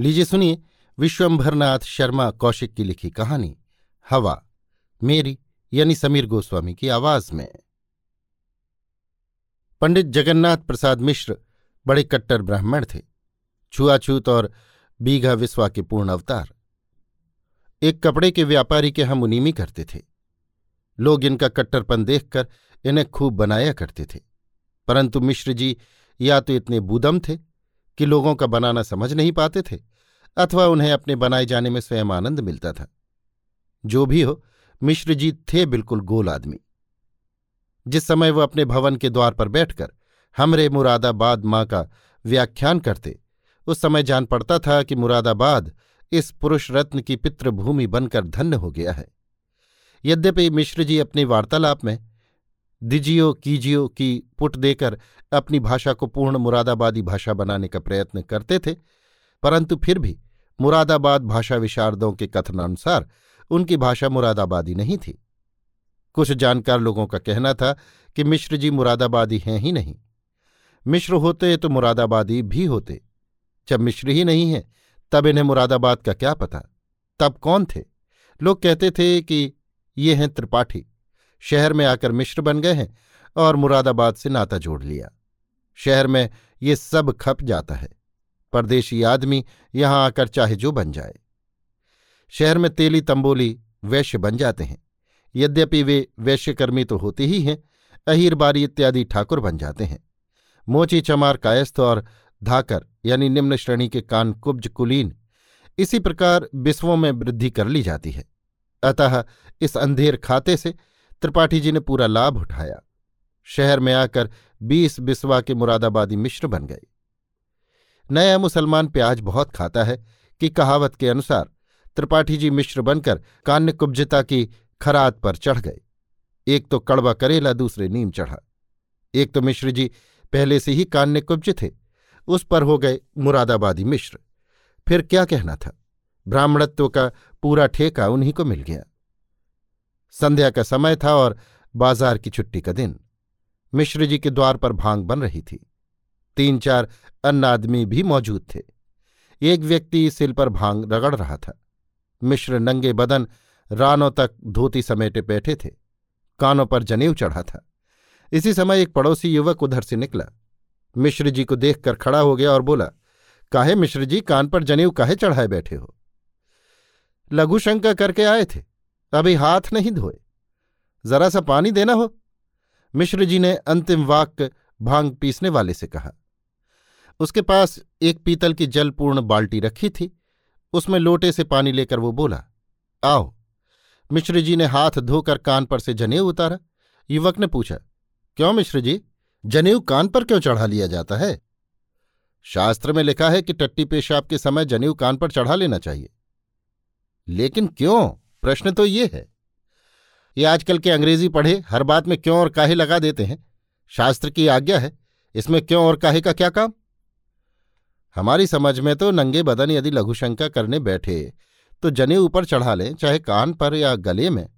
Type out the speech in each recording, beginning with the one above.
लीजिए सुनिए विश्वंभरनाथ शर्मा कौशिक की लिखी कहानी, हवा, मेरी यानी समीर गोस्वामी की आवाज़ में। पंडित जगन्नाथ प्रसाद मिश्र बड़े कट्टर ब्राह्मण थे, छुआछूत और बीघा विश्वा के पूर्ण अवतार। एक कपड़े के व्यापारी के हम उनीमी करते थे। लोग इनका कट्टरपन देखकर इन्हें खूब बनाया करते थे। परंतु मिश्र जी या तो इतने बूदम थे कि लोगों का बनाना समझ नहीं पाते थे। अथवा उन्हें अपने बनाए जाने में स्वयं आनंद मिलता था। जो भी हो, मिश्र जी थे बिल्कुल गोल आदमी। जिस समय वह अपने भवन के द्वार पर बैठकर हमरे मुरादाबाद माँ का व्याख्यान करते, उस समय जान पड़ता था कि मुरादाबाद इस पुरुष रत्न की पितृभूमि बनकर धन्य हो गया है। यद्यपि मिश्र जी अपनी वार्तालाप में, दिजियो कीजियो की पुट देकर अपनी भाषा को पूर्ण मुरादाबादी भाषा बनाने का प्रयत्न करते थे, परंतु फिर भी मुरादाबाद भाषा विशारदों के कथनानुसार उनकी भाषा मुरादाबादी नहीं थी। कुछ जानकार लोगों का कहना था कि मिश्र जी मुरादाबादी हैं ही नहीं। मिश्र होते तो मुरादाबादी भी होते। जब मिश्र ही नहीं है, तब इन्हें मुरादाबाद का क्या पता? तब कौन थे? लोग कहते थे कि ये हैं त्रिपाठी। शहर में आकर मिश्र बन गए हैं और मुरादाबाद से नाता जोड़ लिया। शहर में ये सब खप जाता है। परदेशी आदमी यहाँ आकर चाहे जो बन जाए। शहर में तेली तंबोली वैश्य बन जाते हैं। यद्यपि वे वैश्यकर्मी तो होते ही हैं अहीरबारी इत्यादि ठाकुर बन जाते हैं। मोची चमार कायस्थ और धाकर यानी निम्न श्रेणी के कान कुब्ज कुलीन इसी प्रकार बिस्वों में वृद्धि कर ली जाती है। अतः इस अंधेर खाते से त्रिपाठी जी ने पूरा लाभ उठाया। शहर में आकर बीस बिस्वा के मुरादाबादी मिश्र बन गए। नया मुसलमान प्याज बहुत खाता है कि कहावत के अनुसार त्रिपाठी जी मिश्र बनकर कान्य कुब्जता की खरात पर चढ़ गए। एक तो कड़वा करेला, दूसरे नीम चढ़ा। एक तो मिश्र जी पहले से ही कान्य कुब्ज थे, उस पर हो गए मुरादाबादी मिश्र। फिर क्या कहना था? ब्राह्मणत्व का पूरा ठेका उन्हीं को मिल गया। संध्या का समय था और बाज़ार की छुट्टी का दिन। मिश्र जी के द्वार पर भाँग बन रही थी। तीन चार अन्य आदमी भी मौजूद थे। एक व्यक्ति सिल पर भाँग रगड़ रहा था। मिश्र नंगे बदन रानों तक धोती समेटे बैठे थे। कानों पर जनेऊ चढ़ा था। इसी समय एक पड़ोसी युवक उधर से निकला। मिश्र जी को देखकर खड़ा हो गया और बोला, काहे मिश्र जी, कान पर जनेऊ काहे चढ़ाए बैठे हो? लघु शंका करके आए थे। अभी हाथ नहीं धोए। जरा सा पानी देना हो? मिश्र जी ने अंतिम वाक्य भाँग पीसने वाले से कहा। उसके पास एक पीतल की जलपूर्ण बाल्टी रखी थी। उसमें लोटे से पानी लेकर वो बोला, आओ। मिश्र जी ने हाथ धोकर कान पर से जनेऊ उतारा। युवक ने पूछा, क्यों मिश्र जी, जनेऊ कान पर क्यों चढ़ा लिया जाता है? शास्त्र में लिखा है कि टट्टी पेशाब के समय जनेऊ कान पर चढ़ा लेना चाहिए। लेकिन क्यों? प्रश्न तो ये है। ये आजकल के अंग्रेज़ी पढ़े, हर बात में क्यों और काहे लगा देते हैं? शास्त्र की आज्ञा है, इसमें क्यों और काहे का क्या काम? हमारी समझ में तो नंगे बदन यदि लघुशंका करने बैठे तो जने ऊपर चढ़ा लें, चाहे कान पर या गले में,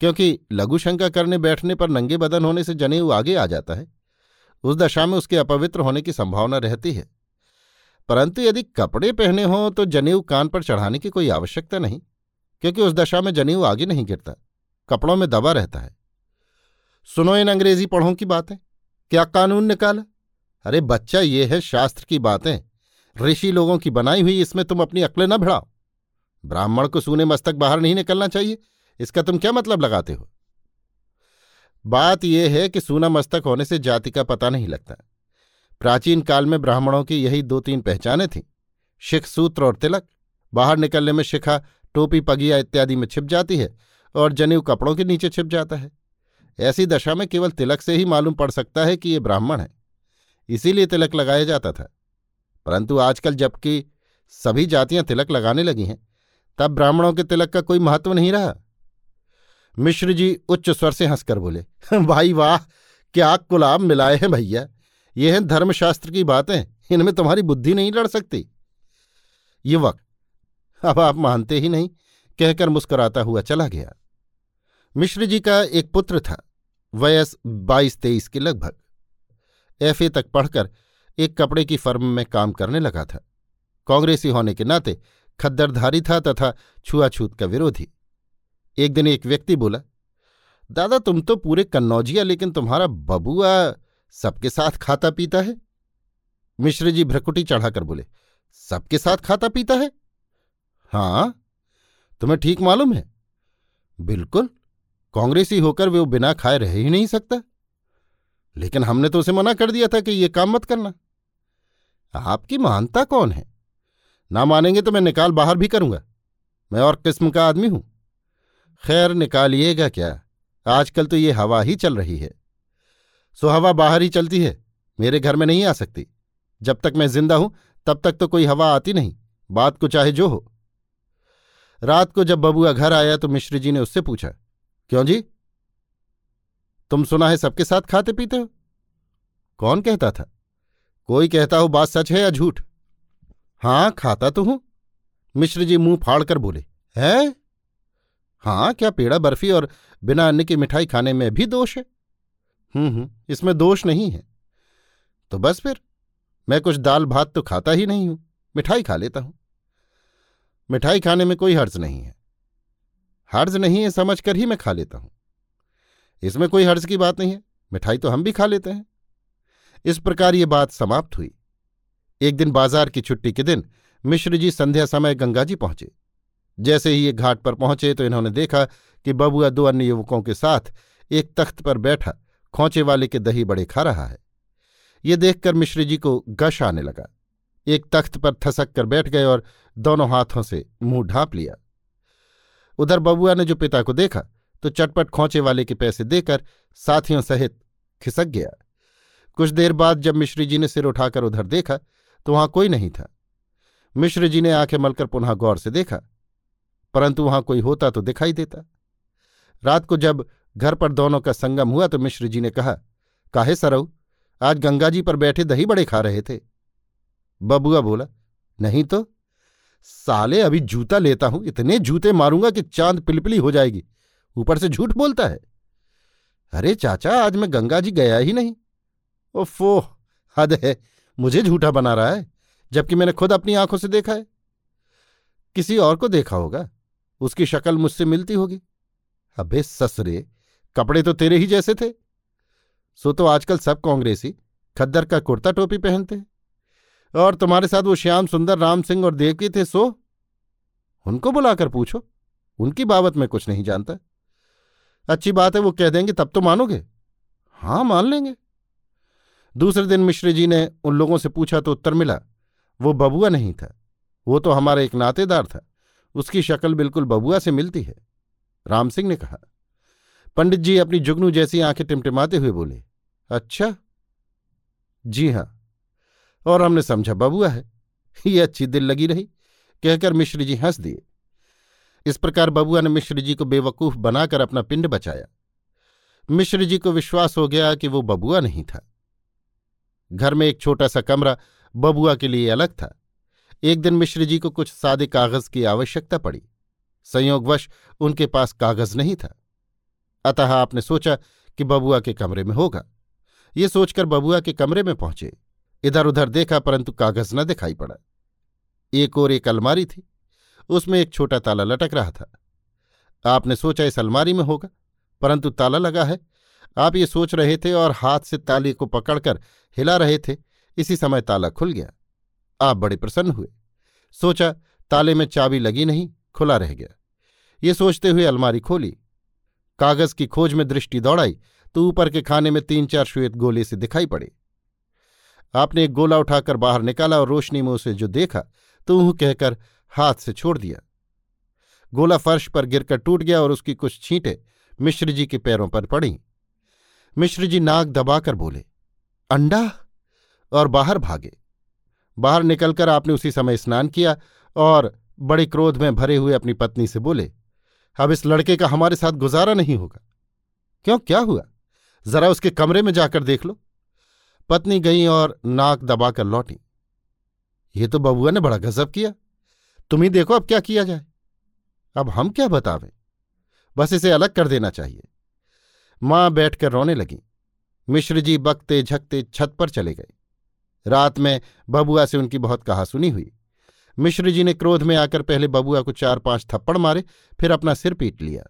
क्योंकि लघुशंका करने बैठने पर नंगे बदन होने से जनेऊ आगे आ जाता है। उस दशा में उसके अपवित्र होने की संभावना रहती है। परंतु यदि कपड़े पहने हों तो जनेऊ कान पर चढ़ाने की कोई आवश्यकता नहीं, क्योंकि उस दशा में जनेऊ आगे नहीं गिरता, कपड़ों में दबा रहता है। सुनो इन अंग्रेज़ी पढ़ों की बातें। क्या कानून निकाला? अरे बच्चा, ये है शास्त्र की बातें। ऋषि लोगों की बनाई हुई इसमें तुम अपनी अक्लें न भिड़ाओ। ब्राह्मण को सूने मस्तक बाहर नहीं निकलना चाहिए। इसका तुम क्या मतलब लगाते हो? बात यह है कि सूना मस्तक होने से जाति का पता नहीं लगता। प्राचीन काल में ब्राह्मणों की यही दो तीन पहचानें थीं। शिख सूत्र और तिलक। बाहर निकलने में शिखा, टोपी, पगिया इत्यादि में छिप जाती है और जनेऊ कपड़ों के नीचे छिप जाता है। ऐसी दशा में केवल तिलक से ही मालूम पड़ सकता है कि ये ब्राह्मण है। इसीलिए तिलक लगाया जाता था। परंतु आजकल जबकि सभी जातियाँ तिलक लगाने लगी हैं, तब ब्राह्मणों के तिलक का कोई महत्व नहीं रहा। मिश्र जी उच्च स्वर से हंसकर बोले, भाई वाह, क्या गुलाब मिलाए हैं भैया। ये हैं धर्मशास्त्र की बातें, इनमें तुम्हारी बुद्धि नहीं लड़ सकती। युवक, अब आप मानते ही नहीं, कहकर मुस्कुराता हुआ चला गया। मिश्र जी का एक पुत्र था, वयस बाईस तेईस के लगभग। एफए तक पढ़कर एक कपड़े की फर्म में काम करने लगा था। कांग्रेसी होने के नाते खद्दरधारी था तथा छुआछूत का विरोधी। एक दिन एक व्यक्ति बोला, दादा, तुम तो पूरे कन्नौजिया, लेकिन तुम्हारा बबुआ सबके साथ खाता पीता है? मिश्र जी भ्रकुटी चढ़ाकर बोले, सबके साथ खाता पीता है? हाँ तुम्हें ठीक मालूम है? बिल्कुल, कांग्रेसी होकर वो बिना खाए रह ही नहीं सकता। लेकिन हमने तो उसे मना कर दिया था कि ये काम मत करना। आपकी मानता कौन है? ना मानेंगे तो मैं निकाल बाहर भी करूँगा। मैं और किस्म का आदमी हूँ। खैर, निकालिएगा क्या? आजकल तो ये हवा ही चल रही है। सो हवा बाहर ही चलती है। मेरे घर में नहीं आ सकती। जब तक मैं ज़िंदा हूँ, तब तक तो कोई हवा आती नहीं। बात को चाहे जो हो। रात को जब बबुआ घर आया तो मिश्र जी ने उससे पूछा, क्यों जी? तुम सुना है सबके साथ खाते पीते हो? कौन कहता था? कोई कहता हो बात सच है या झूठ? हाँ खाता तो हूँ। मिश्र जी मुँह फाड़कर बोले, है? हाँ क्या पेड़ा बर्फ़ी और बिना अन्न की मिठाई खाने में भी दोष है? हम्म हम्म इसमें दोष नहीं है। तो बस फिर, मैं कुछ दाल भात तो खाता ही नहीं हूँ, मिठाई खा लेता हूँ। मिठाई खाने में कोई हर्ज नहीं है। हर्ज नहीं है समझकर ही मैं खा लेता हूँ। इसमें कोई हर्ज की बात नहीं है, मिठाई तो हम भी खा लेते हैं। इस प्रकार ये बात समाप्त हुई। एक दिन बाज़ार की छुट्टी के दिन मिश्र जी संध्या समय गंगा जी पहुँचे। जैसे ही ये घाट पर पहुँचे तो इन्होंने देखा कि बबुआ दो अन्य युवकों के साथ एक तख्त पर बैठा, खोचे वाले के दही बड़े खा रहा है। ये देखकर मिश्र जी को गश आने लगा। एक तख्त पर थसक कर बैठ गए और दोनों हाथों से मुँह ढांप लिया। उधर बबुआ ने जो पिता को देखा तो चटपट खोचे वाले के पैसे देकर साथियों सहित खिसक गया। कुछ देर बाद जब मिश्री जी ने सिर उठाकर उधर देखा तो वहाँ कोई नहीं था। मिश्र जी ने आँखें मलकर पुनः गौर से देखा, परंतु वहाँ कोई होता तो दिखाई देता। रात को जब घर पर दोनों का संगम हुआ तो मिश्र जी ने कहा, काहे सरऊ, आज गंगा जी पर बैठे दही बड़े खा रहे थे। बबुआ बोला, नहीं तो साले अभी जूता लेता हूँ, इतने जूते मारूँगा कि चाँद पिलपिली हो जाएगी, ऊपर से झूठ बोलता है। अरे चाचा, आज मैं गंगा जी गया ही नहीं। ओफो, हद है। मुझे झूठा बना रहा है, जबकि मैंने खुद अपनी आँखों से देखा है। किसी और को देखा होगा, उसकी शक्ल मुझसे मिलती होगी। अबे ससरे, कपड़े तो तेरे ही जैसे थे। सो तो आजकल सब कांग्रेसी, खद्दर का कुर्ता टोपी पहनते हैं। और तुम्हारे साथ वो श्याम सुंदर, राम सिंह और देवकी थे, सो? उनको बुलाकर पूछो, उनकी बाबत में कुछ नहीं जानता। अच्छी बात है, वो कह देंगे, तब तो मानोगे। हाँ मान लेंगे। दूसरे दिन मिश्र जी ने उन लोगों से पूछा तो उत्तर मिला, वो बबुआ नहीं था, वो तो हमारा एक नातेदार था, उसकी शक्ल बिल्कुल बबुआ से मिलती है। राम सिंह ने कहा। पंडित जी अपनी जुगनू जैसी आँखें टिमटिमाते हुए बोले अच्छा? जी हाँ, और हमने समझा बबुआ है। ये अच्छी दिल लगी रही, कहकर मिश्र जी हंस दिए। इस प्रकार बबुआ ने मिश्र जी को बेवकूफ़ बनाकर अपना पिंड बचाया। मिश्र जी को विश्वास हो गया कि वो बबुआ नहीं था। घर में एक छोटा सा कमरा बबुआ के लिए अलग था। एक दिन मिश्र जी को कुछ सादे कागज़ की आवश्यकता पड़ी। संयोगवश उनके पास कागज़ नहीं था। अतः आपने सोचा कि बबुआ के कमरे में होगा। ये सोचकर बबुआ के कमरे में पहुँचे। इधर उधर देखा, परंतु कागज़ न दिखाई पड़ा। एक और एक अलमारी थी। उसमें एक छोटा ताला लटक रहा था। आपने सोचा इस अलमारी में होगा, परंतु ताला लगा है। आप ये सोच रहे थे और हाथ से ताले को पकड़कर हिला रहे थे। इसी समय ताला खुल गया। आप बड़े प्रसन्न हुए। सोचा, ताले में चाबी लगी नहीं, खुला रह गया। ये सोचते हुए अलमारी खोली। कागज़ की खोज में दृष्टि दौड़ाई तो ऊपर के खाने में तीन चार श्वेत गोले से दिखाई पड़े। आपने एक गोला उठाकर बाहर निकाला और रोशनी में उसे जो देखा तो ऊह कहकर हाथ से छोड़ दिया। गोला फर्श पर गिरकर टूट गया और उसकी कुछ छींटे मिश्र जी के पैरों पर पड़ी। मिश्र जी नाक दबाकर बोले अंडा और बाहर भागे। बाहर निकलकर आपने उसी समय स्नान किया और बड़े क्रोध में भरे हुए अपनी पत्नी से बोले, अब इस लड़के का हमारे साथ गुजारा नहीं होगा। क्यों? क्या हुआ? जरा उसके कमरे में जाकर देख लो। पत्नी गई और नाक दबाकर लौटी। ये तो बबुआ ने बड़ा गजब किया। तुम ही देखो अब क्या किया जाए। अब हम क्या बतावें? बस इसे अलग कर देना चाहिए। माँ बैठकर रोने लगी। मिश्र जी बकते झकते छत पर चले गए। रात में बबुआ से उनकी बहुत कहा सुनी हुई। मिश्र जी ने क्रोध में आकर पहले बबुआ को चार पाँच थप्पड़ मारे, फिर अपना सिर पीट लिया।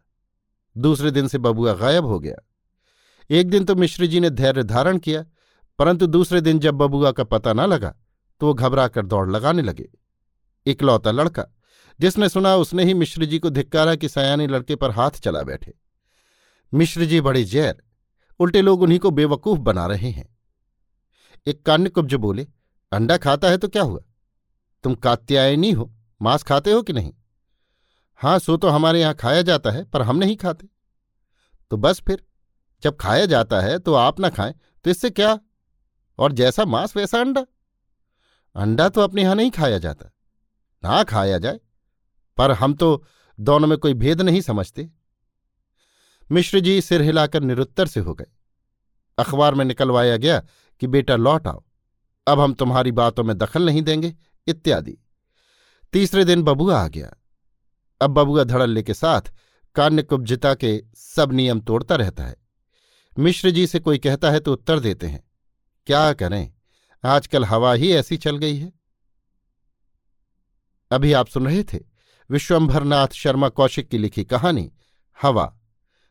दूसरे दिन से बबुआ गायब हो गया। एक दिन तो मिश्र जी ने धैर्य धारण किया, परंतु दूसरे दिन जब बबुआ का पता न लगा तो वो घबरा कर दौड़ लगाने लगे। इकलौता लड़का, जिसने सुना उसने ही मिश्र जी को धिक्कारा कि सयाने लड़के पर हाथ चला बैठे। मिश्र जी बड़े जैर उल्टे लोग उन्हीं को बेवकूफ़ बना रहे हैं। एक कान्यकुब्ज बोले, अंडा खाता है तो क्या हुआ? तुम कात्यायनी हो, मांस खाते हो कि नहीं? हाँ सो तो हमारे यहाँ खाया जाता है, पर हम नहीं खाते। तो बस फिर, जब खाया जाता है तो आप ना खाएँ तो इससे क्या? और जैसा मांस वैसा अंडा। अंडा तो अपने यहाँ नहीं खाया जाता। ना खाया जाए, पर हम तो दोनों में कोई भेद नहीं समझते। मिश्र जी सिर हिलाकर निरुत्तर से हो गए। अखबार में निकलवाया गया कि बेटा लौट आओ, अब हम तुम्हारी बातों में दखल नहीं देंगे, इत्यादि। तीसरे दिन बबुआ आ गया। अब बबुआ धड़ल्ले के साथ कान्यकुब्जिता के सब नियम तोड़ता रहता है। मिश्र जी से कोई कहता है तो उत्तर देते हैं, क्या करें? आजकल हवा ही ऐसी चल गई है। अभी आप सुन रहे थे विश्वंभरनाथ शर्मा कौशिक की लिखी कहानी, हवा।